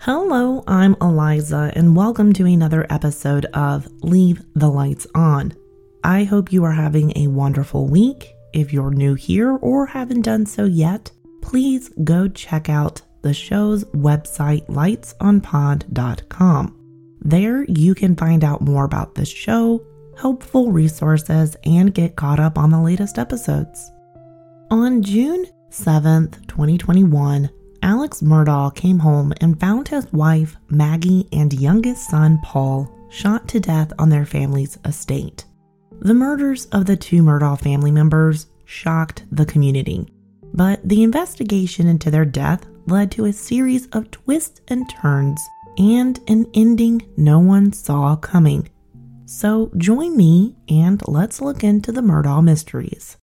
Hello, I'm Eliza, and welcome to another episode of Leave the Lights On. I hope you are having a wonderful week. If you're new here or haven't done so yet, please go check out the show's website, lightsonpod.com. There you can find out more about the show helpful resources, and get caught up on the latest episodes. On June 7th, 2021, Alex Murdaugh came home and found his wife, Maggie, and youngest son, Paul, shot to death on their family's estate. The murders of the two Murdaugh family members shocked the community, but the investigation into their death led to a series of twists and turns and an ending no one saw coming. So join me and let's look into the Murdaugh mysteries.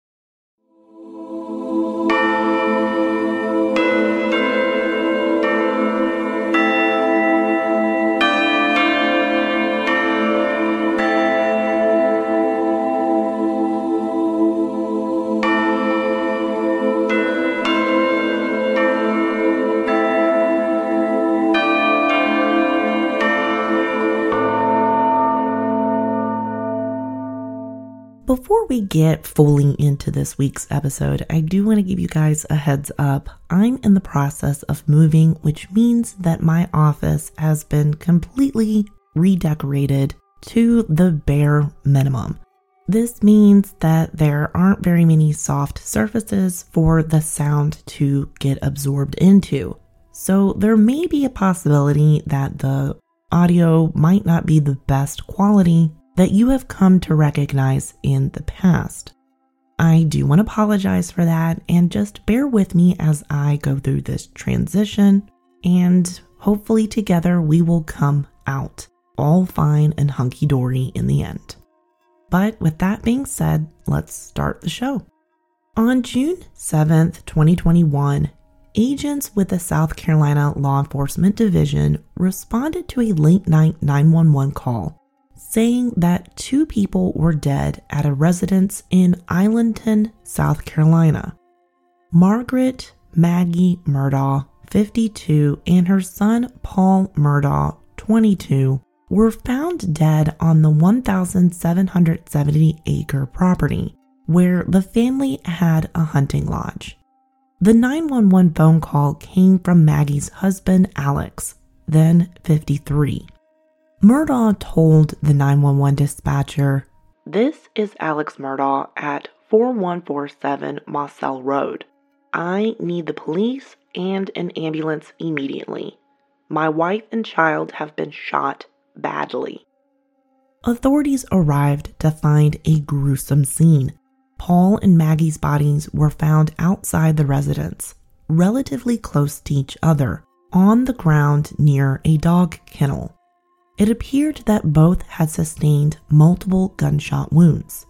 Before we get fully into this week's episode, I do want to give you guys a heads up. I'm in the process of moving, which means that my office has been completely redecorated to the bare minimum. This means that there aren't very many soft surfaces for the sound to get absorbed into. So there may be a possibility that the audio might not be the best quality that you have come to recognize in the past. I do want to apologize for that and just bear with me as I go through this transition, and hopefully, together we will come out all fine and hunky dory in the end. But with that being said, let's start the show. On June 7th, 2021, agents with the South Carolina Law Enforcement Division responded to a late night 911 call saying that two people were dead at a residence in Islandton, South Carolina. Margaret Maggie Murdaugh, 52, and her son Paul Murdaugh, 22, were found dead on the 1,770 acre property where the family had a hunting lodge. The 911 phone call came from Maggie's husband, Alex, then 53. Murdaugh told the 911 dispatcher, This is Alex Murdaugh at 4147 Moselle Road. I need the police and an ambulance immediately. My wife and child have been shot badly. Authorities arrived to find a gruesome scene. Paul and Maggie's bodies were found outside the residence, relatively close to each other, on the ground near a dog kennel. It appeared that both had sustained multiple gunshot wounds.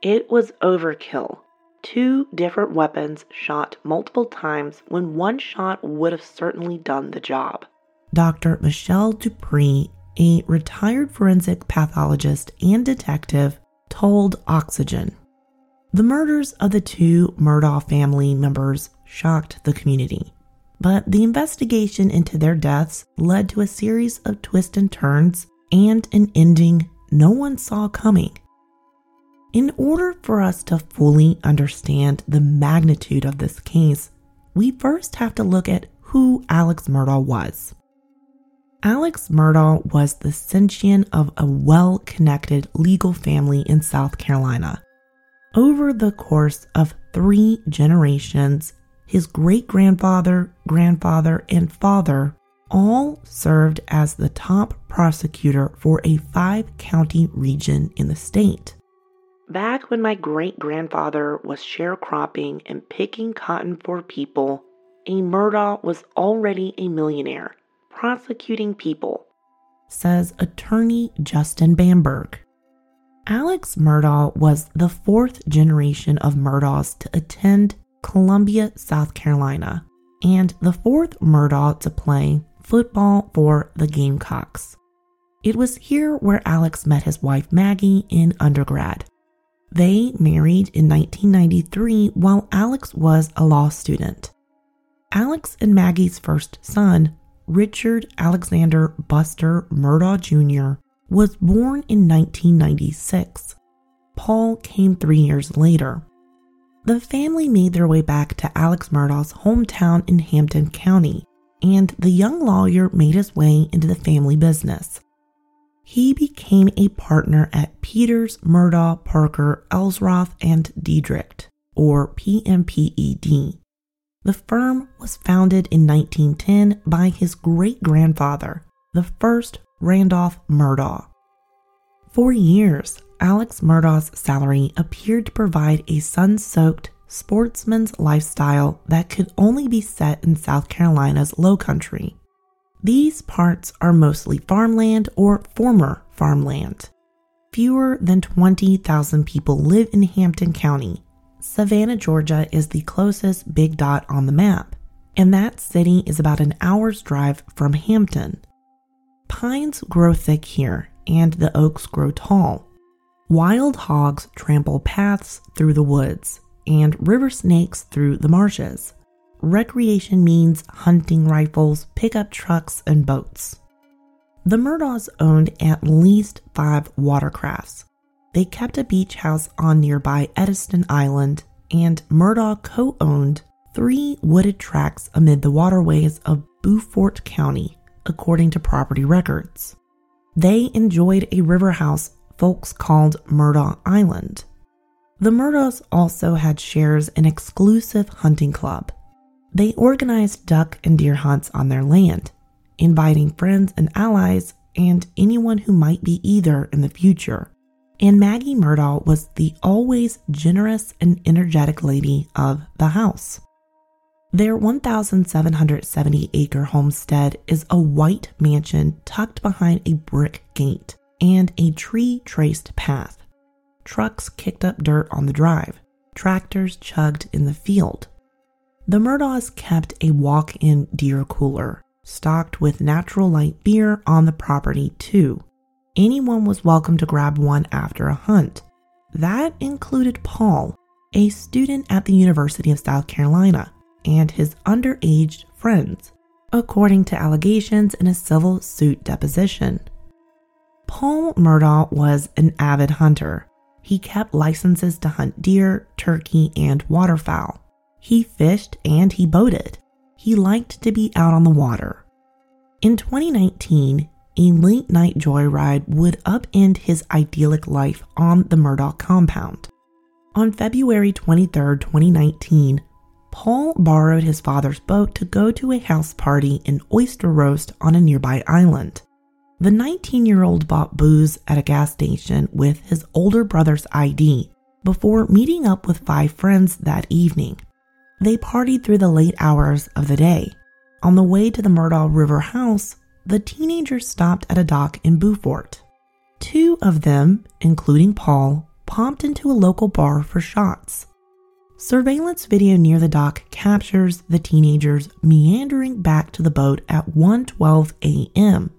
It was overkill. Two different weapons shot multiple times when one shot would have certainly done the job. Dr. Michelle DuPre, a retired forensic pathologist and detective, told Oxygen. The murders of the two Murdaugh family members shocked the community, but the investigation into their deaths led to a series of twists and turns and an ending no one saw coming. In order for us to fully understand the magnitude of this case, we first have to look at who Alex Murdaugh was. Alex Murdaugh was the scion of a well connected legal family in South Carolina. Over the course of three generations, his great grandfather, grandfather, and father all served as the top prosecutor for a five county region in the state. Back when my great grandfather was sharecropping and picking cotton for people, a Murdaugh was already a millionaire, prosecuting people, says attorney Justin Bamberg. Alex Murdaugh was the fourth generation of Murdaughs to attend Columbia, South Carolina, and the fourth Murdaugh to play football for the Gamecocks. It was here where Alex met his wife Maggie in undergrad. They married in 1993 while Alex was a law student. Alex and Maggie's first son, Richard Alexander Buster Murdaugh Jr., was born in 1996. Paul came three years later. The family made their way back to Alex Murdaugh's hometown in Hampton County, and the young lawyer made his way into the family business he became a partner at Peters, Murdaugh, Parker, Eltzroth, and Detrick, or PMPED. The firm was founded in 1910 by his great grandfather, the first Randolph Murdaugh. For years, Alex Murdaugh's salary appeared to provide a sun soaked sportsman's lifestyle that could only be set in South Carolina's low country. These parts are mostly farmland or former farmland. Fewer than 20,000 people live in Hampton County. Savannah, Georgia is the closest big dot on the map, and that city is about an hour's drive from Hampton. Pines grow thick here, and the oaks grow tall. Wild hogs trample paths through the woods, and river snakes through the marshes recreation means hunting rifles, pickup trucks, and boats. The Murdaughs owned at least five watercrafts. They kept a beach house on nearby Edisto Island, and Murdaugh co owned three wooded tracts amid the waterways of Beaufort County, according to property records. They enjoyed a river house folks called Murdaugh Island. The Murdaughs also had shares in exclusive hunting club they organized duck and deer hunts on their land, inviting friends and allies and anyone who might be either in the future. And Maggie Murdaugh was the always generous and energetic lady of the house. Their 1,770 acre homestead is a white mansion tucked behind a brick gate and a tree traced path. Trucks kicked up dirt on the drive, tractors chugged in the field, the Murdaughs kept a walk in deer cooler, stocked with natural light beer on the property, too. Anyone was welcome to grab one after a hunt. That included Paul, a student at the University of South Carolina, and his underage friends, according to allegations in a civil suit deposition. Paul Murdaugh was an avid hunter. He kept licenses to hunt deer, turkey, and waterfowl. He fished and he boated. He liked to be out on the water. In 2019, a late night joyride would upend his idyllic life on the Murdaugh compound. On February 23, 2019, Paul borrowed his father's boat to go to a house party and oyster roast on a nearby island. The 19 year old bought booze at a gas station with his older brother's ID before meeting up with five friends that evening. They partied through the late hours of the day. On the way to the Murdaugh River house, the teenagers stopped at a dock in Beaufort. Two of them, including Paul, popped into a local bar for shots. Surveillance video near the dock captures the teenagers meandering back to the boat at 1:12 a.m.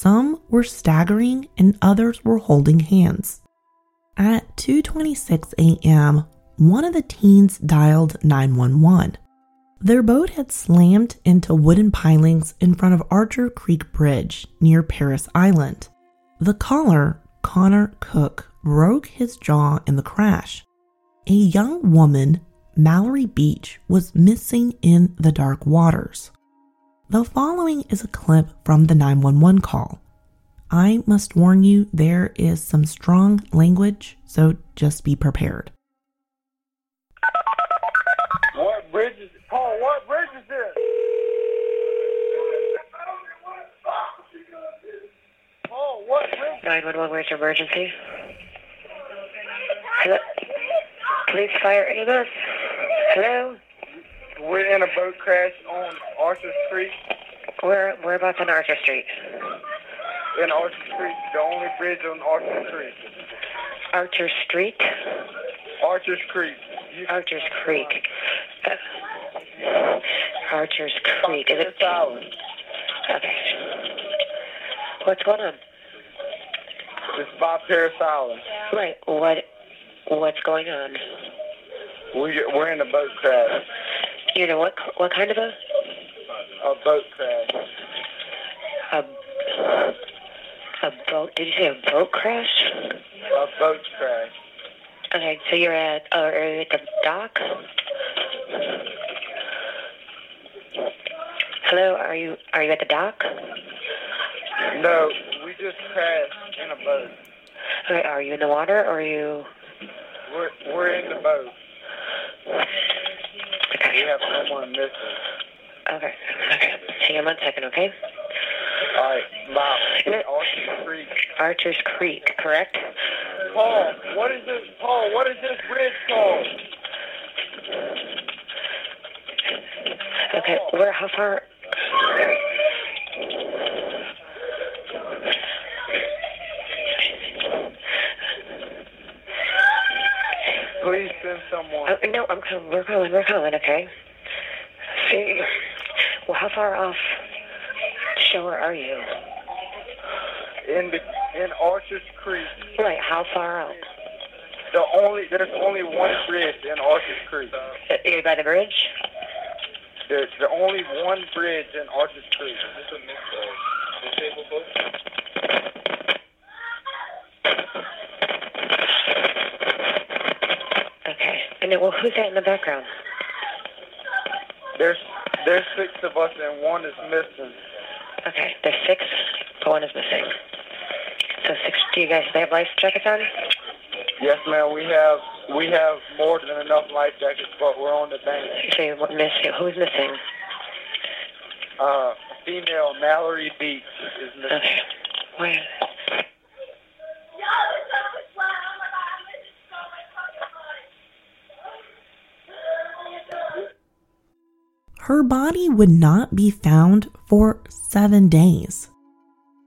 Some were staggering and others were holding hands. At 2:26 a.m., one of the teens dialed 911. Their boat had slammed into wooden pilings in front of Archer Creek Bridge near Parris Island. The caller, Connor Cook, broke his jaw in the crash a young woman, Mallory Beach, was missing in the dark waters. The following is a clip from the 911 call. I must warn you, there is some strong language, so just be prepared. What bridge is Paul, what bridge is this? Paul, what bridge? 911, where's your emergency? Hello? Police, fire, ambulance? Hello? We're in a boat crash on Archer Street. Where, whereabouts on Archer Street? In Archer Street, the only bridge on Archer Street. Archer Street? Archer's Creek. You Archer's Creek. Uh, Archer's Creek. Is it? Island. Okay. What's going on? It's by Parris Island. Right. What? What's going on? We, we're in a boat crash. You know what? What kind of a? A boat crash. A, a boat? Did you say a boat crash? A boat crash. Okay, so you're at, uh, are you at the dock? Hello, are you are you at the dock? No, we just crashed in a boat. Okay, are you in the water or are you? We're, we're in the boat. Okay, have someone missing. okay, okay. Hang on one second, okay? All right, by in Archer Creek. Archer's Creek, correct? Paul, what is this? Paul, what is this bridge called? Okay, where? How far? Someone. Oh, no, I'm coming. We're calling. We're calling. Okay. See, well, how far off shore are you? in the in Archer's Creek. Right. How far out? The only there's only one bridge in Archer's Creek. Uh, you by the bridge? There's the only one bridge in Archer's Creek. Okay. And well, who's that in the background? There's there's six of us and one is missing. Okay, there's six, but one is missing. So six. Do you guys have life jackets on? Yes, ma'am. We have we have more than enough life jackets, but we're on the bank. You say what missing? Who's missing? Uh, female Mallory Beach is missing. Okay. Where? Her body would not be found for seven days.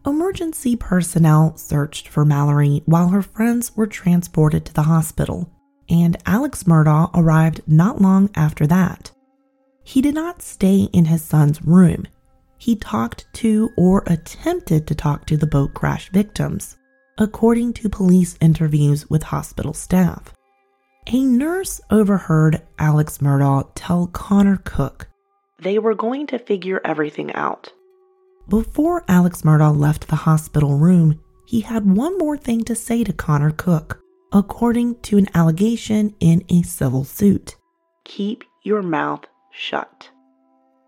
Emergency personnel searched for Mallory while her friends were transported to the hospital, and Alex Murdaugh arrived not long after that. He did not stay in his son's room. He talked to or attempted to talk to the boat crash victims, according to police interviews with hospital staff. A nurse overheard Alex Murdaugh tell Connor Cook they were going to figure everything out. Before Alex Murdaugh left the hospital room, he had one more thing to say to Connor Cook, according to an allegation in a civil suit. Keep your mouth shut.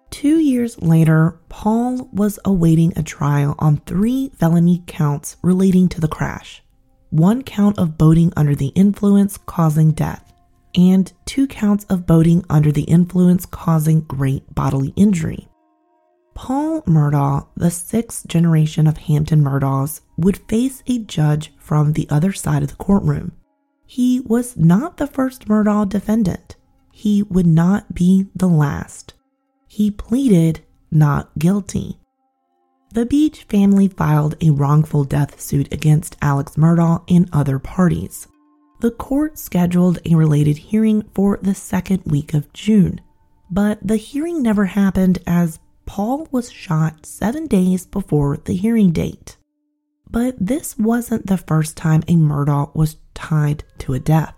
Two years later, Paul was awaiting a trial on three felony counts relating to the crash one count of boating under the influence causing death, and two counts of boating under the influence causing great bodily injury. Paul Murdaugh, the sixth generation of Hampton Murdaughs, would face a judge from the other side of the courtroom. He was not the first Murdaugh defendant. He would not be the last. He pleaded not guilty. The Beach family filed a wrongful death suit against Alex Murdaugh and other parties. The court scheduled a related hearing for the second week of June, but the hearing never happened as Paul was shot seven days before the hearing date. But this wasn't the first time a Murdaugh was tied to a death.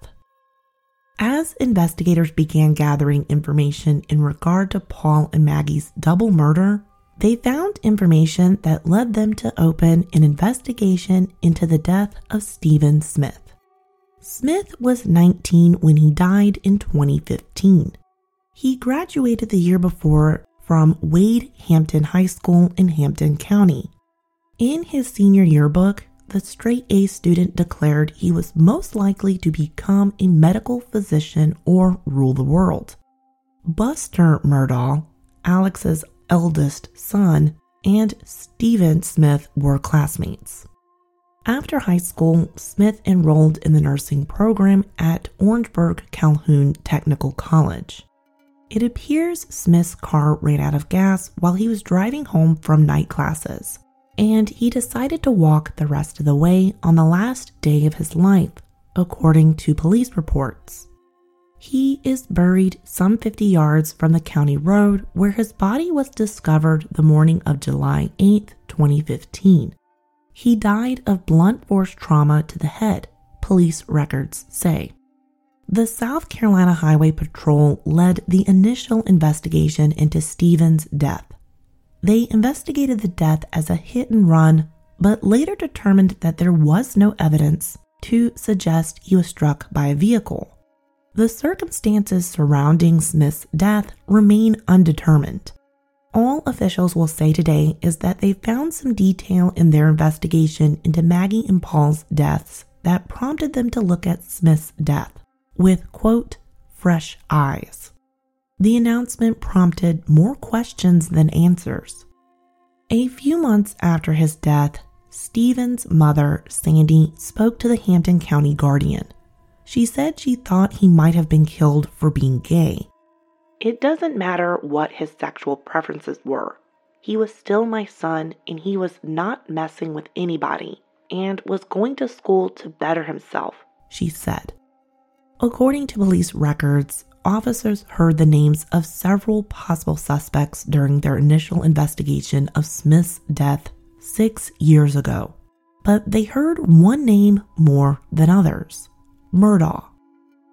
As investigators began gathering information in regard to Paul and Maggie's double murder, they found information that led them to open an investigation into the death of Stephen Smith. Smith was 19 when he died in 2015. He graduated the year before from Wade Hampton High School in Hampton County. In his senior yearbook, the straight A student declared he was most likely to become a medical physician or rule the world. Buster Murdaugh, Alex's eldest son, and Stephen Smith were classmates. After high school, Smith enrolled in the nursing program at Orangeburg Calhoun Technical College. It appears Smith's car ran out of gas while he was driving home from night classes and he decided to walk the rest of the way on the last day of his life, according to police reports. He is buried some 50 yards from the county road where his body was discovered the morning of July 8, 2015. He died of blunt force trauma to the head, police records say. The South Carolina Highway Patrol led the initial investigation into Stephen's death they investigated the death as a hit and run, but later determined that there was no evidence to suggest he was struck by a vehicle. The circumstances surrounding Smith's death remain undetermined. All officials will say today is that they found some detail in their investigation into Maggie and Paul's deaths that prompted them to look at Smith's death with, quote, fresh eyes. The announcement prompted more questions than answers. A few months after his death, Stephen's mother, Sandy, spoke to the Hampton County Guardian. She said she thought he might have been killed for being gay. It doesn't matter what his sexual preferences were. He was still my son and he was not messing with anybody and was going to school to better himself, she said. According to police records, officers heard the names of several possible suspects during their initial investigation of Smith's death six years ago, but they heard one name more than others Murdaugh.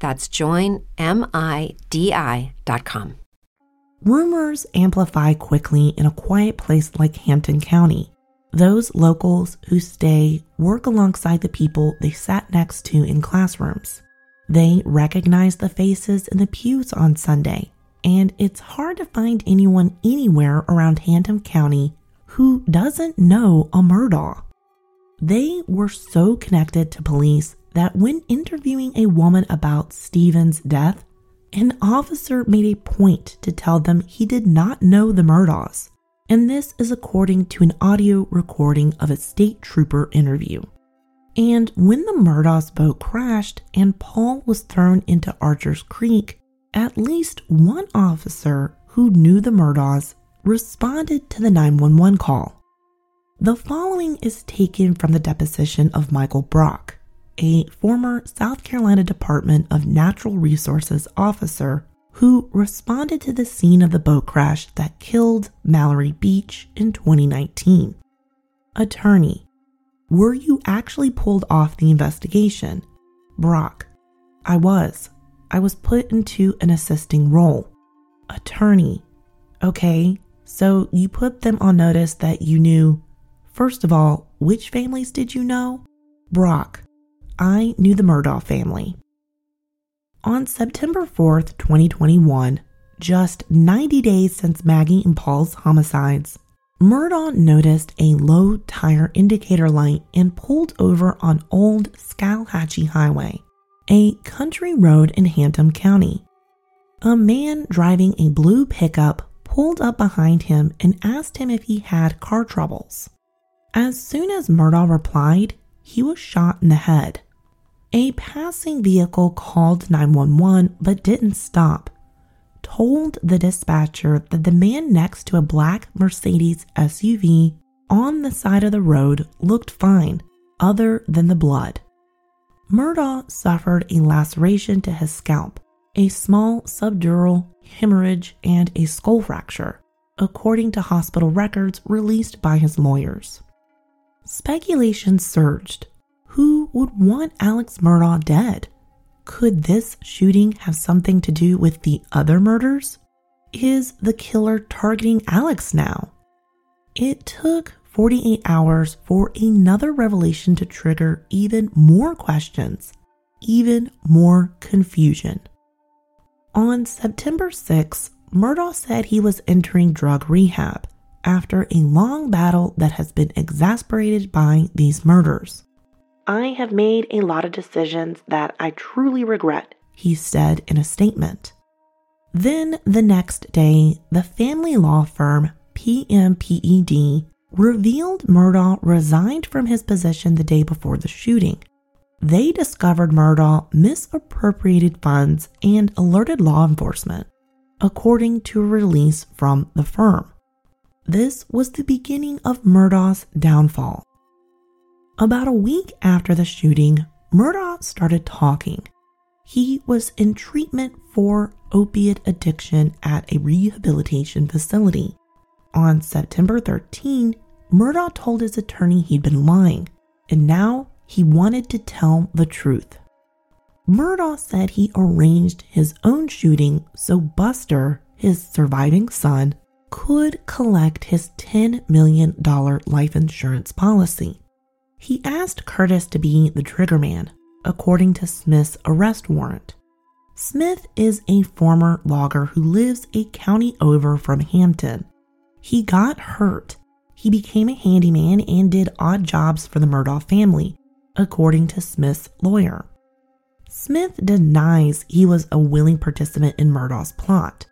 That's joinmidi.com. Rumors amplify quickly in a quiet place like Hampton County. Those locals who stay work alongside the people they sat next to in classrooms. They recognize the faces in the pews on Sunday, and it's hard to find anyone anywhere around Hampton County who doesn't know a Murdaugh. They were so connected to police that when interviewing a woman about Stephen's death, an officer made a point to tell them he did not know the Murdaughs, and this is according to an audio recording of a state trooper interview. And when the Murdaugh's boat crashed and Paul was thrown into Archer's Creek, at least one officer who knew the Murdaughs responded to the 911 call. The following is taken from the deposition of Michael Brock, a former South Carolina Department of Natural Resources officer who responded to the scene of the boat crash that killed Mallory Beach in 2019. Attorney were you actually pulled off the investigation? Brock. I was. I was put into an assisting role. Attorney. Okay, so you put them on notice that you knew. First of all, which families did you know? Brock. I knew the Murdaugh family. On September 4th, 2021, just 90 days since Maggie and Paul's homicides, Murdaugh noticed a low tire indicator light and pulled over on Old Salkehatchie Highway, a country road in Hampton County. A man driving a blue pickup pulled up behind him and asked him if he had car troubles. As soon as Murdaugh replied, he was shot in the head. A passing vehicle called 911 but didn't stop told the dispatcher that the man next to a black Mercedes SUV on the side of the road looked fine, other than the blood. Murdaugh suffered a laceration to his scalp, a small subdural hemorrhage, and a skull fracture, according to hospital records released by his lawyers. Speculation surged. Would want Alex Murdaugh dead? Could this shooting have something to do with the other murders? Is the killer targeting Alex now? It took 48 hours for another revelation to trigger even more questions, even more confusion. On September 6, Murdaugh said he was entering drug rehab after a long battle that has been exasperated by these murders. I have made a lot of decisions that I truly regret, he said in a statement. Then the next day, the family law firm PMPED revealed Murdaugh resigned from his position the day before the shooting. They discovered Murdaugh misappropriated funds and alerted law enforcement, according to a release from the firm. This was the beginning of Murdaugh's downfall. About a week after the shooting, Murdaugh started talking. He was in treatment for opiate addiction at a rehabilitation facility. On September 13, Murdaugh told his attorney he'd been lying, and now he wanted to tell the truth. Murdaugh said he arranged his own shooting so Buster, his surviving son, could collect his $10 million life insurance policy. He asked Curtis to be the triggerman, according to Smith's arrest warrant. Smith is a former logger who lives a county over from Hampton. He got hurt. He became a handyman and did odd jobs for the Murdaugh family, according to Smith's lawyer. Smith denies he was a willing participant in Murdaugh's plot.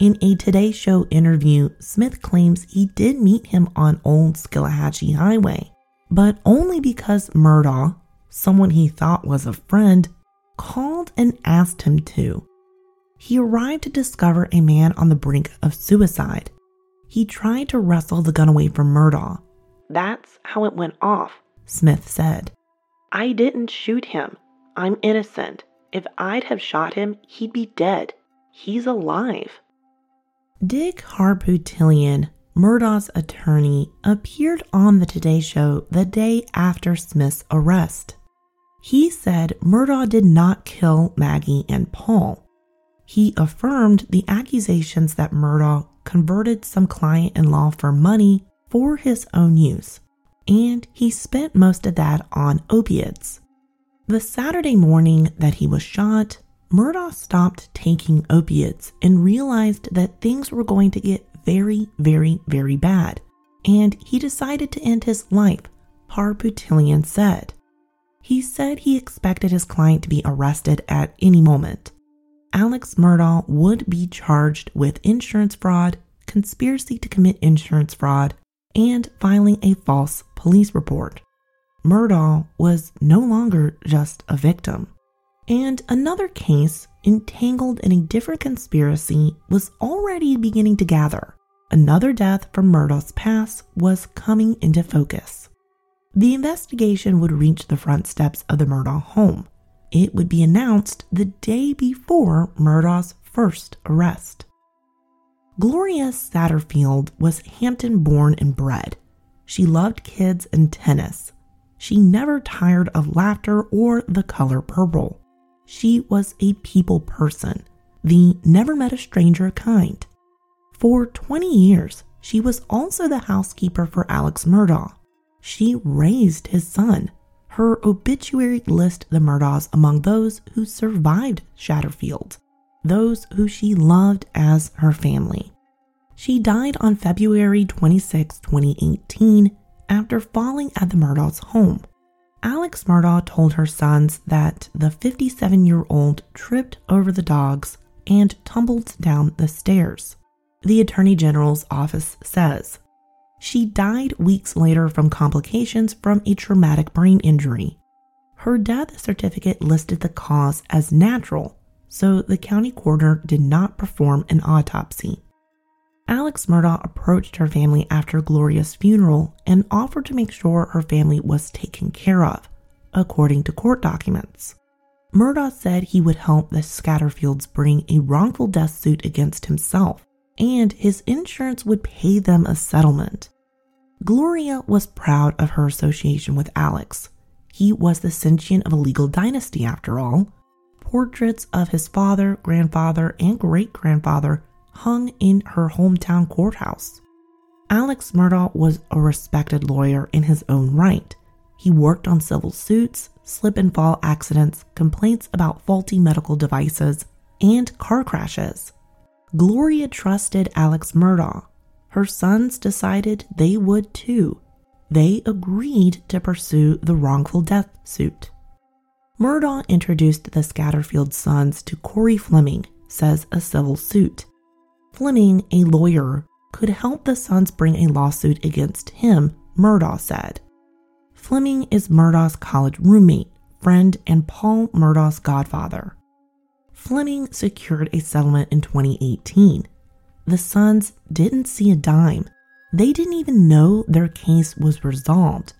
In a Today Show interview, Smith claims he did meet him on Old Salkehatchie Highway but only because Murdaugh, someone he thought was a friend, called and asked him to. He arrived to discover a man on the brink of suicide. He tried to wrestle the gun away from Murdaugh. That's how it went off, Smith said. I didn't shoot him. I'm innocent. If I'd have shot him, he'd be dead. He's alive. Dick Harpootlian Murdaugh's attorney appeared on the Today Show the day after Smith's arrest. He said Murdaugh did not kill Maggie and Paul. He affirmed the accusations that Murdaugh converted some client and law for money for his own use, and he spent most of that on opiates. The Saturday morning that he was shot, Murdaugh stopped taking opiates and realized that things were going to get very, very, very bad, and he decided to end his life, Harpootlian said. He said he expected his client to be arrested at any moment. Alex Murdaugh would be charged with insurance fraud, conspiracy to commit insurance fraud, and filing a false police report. Murdaugh was no longer just a victim. And another case entangled in a different conspiracy, was already beginning to gather. Another death from Murdaugh's past was coming into focus. The investigation would reach the front steps of the Murdaugh home. It would be announced the day before Murdaugh's first arrest. Gloria Satterfield was Hampton born and bred. She loved kids and tennis. she never tired of laughter or the color purple. She was a people person, the never met a stranger kind. For 20 years, she was also the housekeeper for Alex Murdaugh. She raised his son. Her obituary lists the Murdaughs among those who survived Shatterfield, those who she loved as her family. She died on February 26, 2018, after falling at the Murdaugh's home. Alex Murdaugh told her sons that the 57 year old tripped over the dogs and tumbled down the stairs. The Attorney General's office says she died weeks later from complications from a traumatic brain injury. Her death certificate listed the cause as natural, so the county coroner did not perform an autopsy. Alex Murdaugh approached her family after Gloria's funeral and offered to make sure her family was taken care of, according to court documents. Murdaugh said he would help the Scatterfields bring a wrongful death suit against himself, and his insurance would pay them a settlement. Gloria was proud of her association with Alex. He was the sentient of a legal dynasty, after all. Portraits of his father, grandfather, and great grandfather hung in her hometown courthouse. Alex Murdaugh was a respected lawyer in his own right. He worked on civil suits, slip and fall accidents, complaints about faulty medical devices, and car crashes. Gloria trusted Alex Murdaugh. Her sons decided they would too. They agreed to pursue the wrongful death suit. Murdaugh introduced the Scatterfield sons to Corey Fleming, says a civil suit. Fleming, a lawyer, could help the sons bring a lawsuit against him, Murdaugh said. Fleming is Murdaugh's college roommate, friend, and Paul Murdaugh's godfather. Fleming secured a settlement in 2018. The sons didn't see a dime. They didn't even know their case was resolved.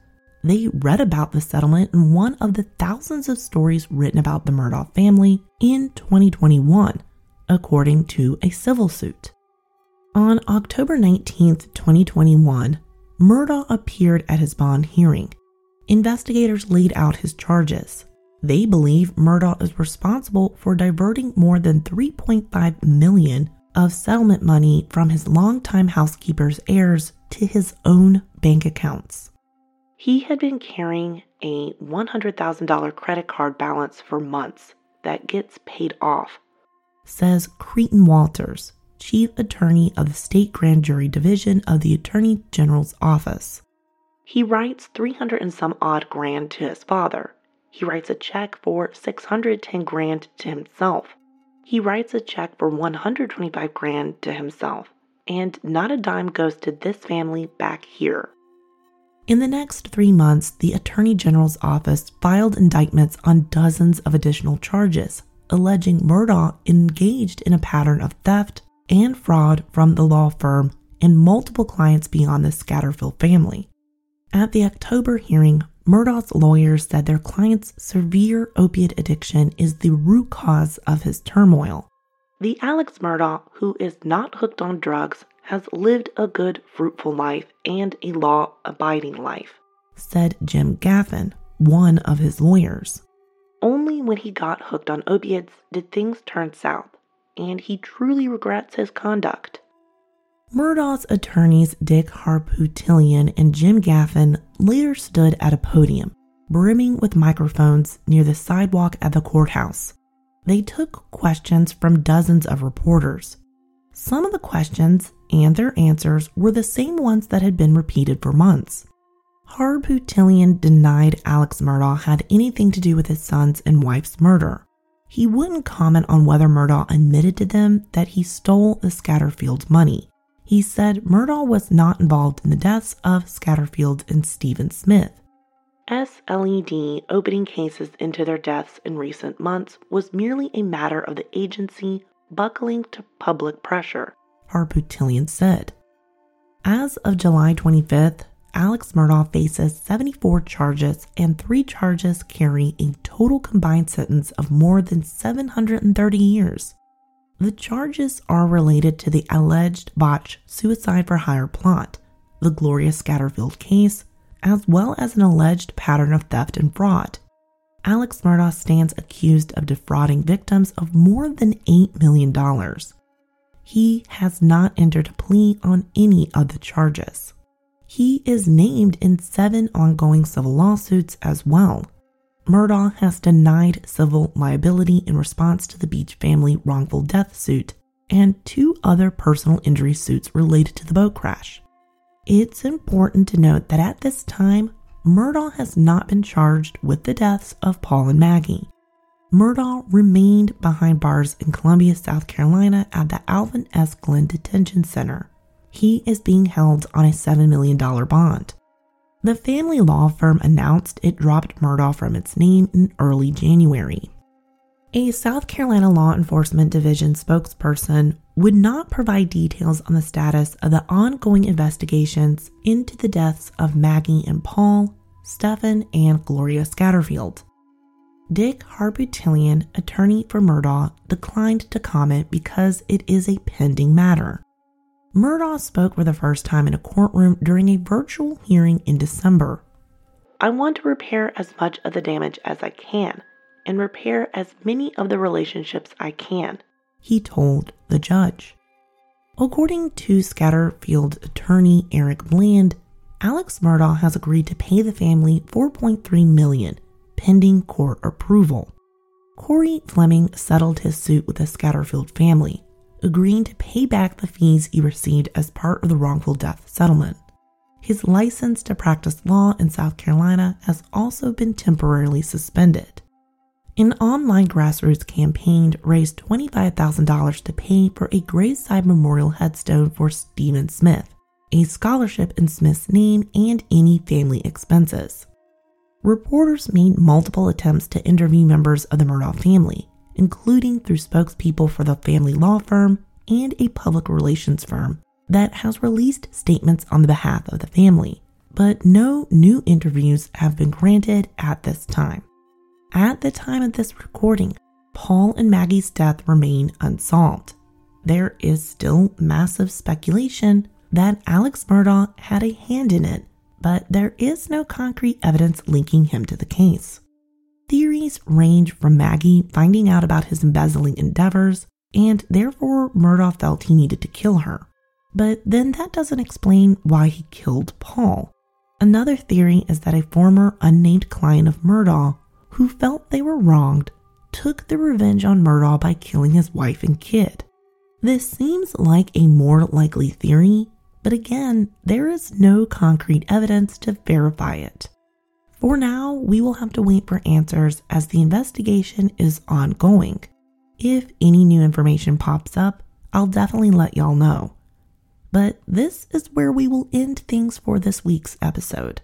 They read about the settlement in one of the thousands of stories written about the Murdaugh family in 2021 according to a civil suit. On October 19, 2021, Murdaugh appeared at his bond hearing. Investigators laid out his charges. They believe Murdaugh is responsible for diverting more than 3.5 million of settlement money from his longtime housekeeper's heirs to his own bank accounts. He had been carrying a $100,000 credit card balance for months that gets paid off says Creighton Walters, Chief Attorney of the State Grand Jury Division of the Attorney General's Office. He writes 300 and some odd grand to his father. He writes a check for 610 grand to himself. He writes a check for 125 grand to himself. And not a dime goes to this family back here. In the next three months, the Attorney General's office filed indictments on dozens of additional charges, alleging Murdaugh engaged in a pattern of theft and fraud from the law firm and multiple clients beyond the Scatterfield family. At the October hearing, Murdaugh's lawyers said their client's severe opiate addiction is the root cause of his turmoil. The Alex Murdaugh, who is not hooked on drugs, has lived a good, fruitful life and a law abiding life, said Jim Griffin, one of his lawyers. Only when he got hooked on opiates did things turn south, and he truly regrets his conduct. Murdaugh's attorneys Dick Harpootlian and Jim Griffin later stood at a podium, brimming with microphones near the sidewalk at the courthouse. They took questions from dozens of reporters. Some of the questions and their answers were the same ones that had been repeated for months. Harpootlian denied Alex Murdaugh had anything to do with his son's and wife's murder. He wouldn't comment on whether Murdaugh admitted to them that he stole the Scatterfield money. He said Murdaugh was not involved in the deaths of Scatterfield and Stephen Smith. SLED opening cases into their deaths in recent months was merely a matter of the agency buckling to public pressure, Harpootlian said. As of July 25th, Alex Murdaugh faces 74 charges, and three charges carry a total combined sentence of more than 730 years. The charges are related to the alleged botched suicide for hire plot, the Gloria Scatterfield case, as well as an alleged pattern of theft and fraud. Alex Murdaugh stands accused of defrauding victims of more than $8 million. He has not entered a plea on any of the charges. He is named in seven ongoing civil lawsuits as well. Murdaugh has denied civil liability in response to the Beach family wrongful death suit and two other personal injury suits related to the boat crash. It's important to note that at this time, Murdaugh has not been charged with the deaths of Paul and Maggie. Murdaugh remained behind bars in Columbia, South Carolina at the Alvin S. Glenn Detention Center. He is being held on a $7 million bond. The family law firm announced it dropped Murdaugh from its name in early January. A South Carolina Law Enforcement Division spokesperson would not provide details on the status of the ongoing investigations into the deaths of Maggie and Paul, Stephen, and Gloria Satterfield. Dick Harpootlian, attorney for Murdaugh, declined to comment because it is a pending matter. Murdaugh spoke for the first time in a courtroom during a virtual hearing in December. I want to repair as much of the damage as I can and repair as many of the relationships I can, he told the judge. According to Satterfield attorney Eric Bland, Alex Murdaugh has agreed to pay the family 4.3 million pending court approval. Cory Fleming settled his suit with the Satterfield family, agreeing to pay back the fees he received as part of the wrongful death settlement. His license to practice law in South Carolina has also been temporarily suspended. An online grassroots campaign raised $25,000 to pay for a graveside memorial headstone for Stephen Smith, a scholarship in Smith's name, and any family expenses. Reporters made multiple attempts to interview members of the Murdaugh family, including through spokespeople for the family law firm and a public relations firm that has released statements on the behalf of the family, but no new interviews have been granted at this time. At the time of this recording, Paul and Maggie's death remain unsolved. There is still massive speculation that Alex Murdaugh had a hand in it, but there is no concrete evidence linking him to the case. Theories range from Maggie finding out about his embezzling endeavors, and therefore Murdaugh felt he needed to kill her. But then that doesn't explain why he killed Paul. Another theory is that a former unnamed client of Murdaugh who felt they were wronged took the revenge on Murdaugh by killing his wife and kid. This seems like a more likely theory, but again, there is no concrete evidence to verify it. For now, we will have to wait for answers as the investigation is ongoing. If any new information pops up, I'll definitely let y'all know. But this is where we will end things for this week's episode.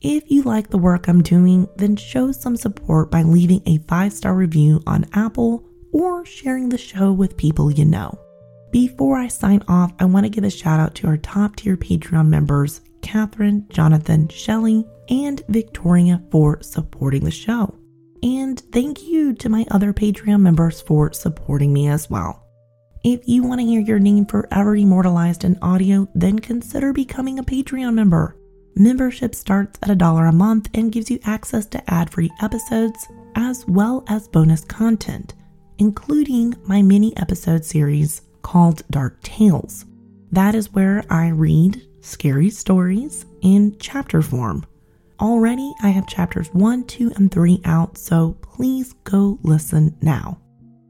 If you like the work I'm doing, then show some support by leaving a five star review on Apple or sharing the show with people you know. Before I sign off, I want to give a shout out to our top tier Patreon members, Catherine, Jonathan, Shelley, and Victoria for supporting the show. And thank you to my other Patreon members for supporting me as well. If you want to hear your name forever immortalized in audio, then consider becoming a Patreon member. Membership starts at a dollar a month and gives you access to ad free episodes as well as bonus content, including my mini episode series called Dark Tales. That is where I read scary stories in chapter form. Already, I have chapters 1, 2, and 3 out, so please go listen now.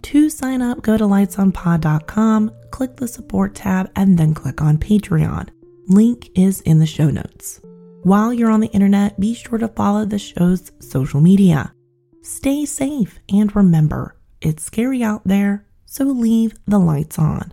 To sign up, go to lightsonpod.com, click the support tab, and then click on Patreon. Link is in the show notes. While you're on the internet, be sure to follow the show's social media. Stay safe and remember, it's scary out there, so leave the lights on.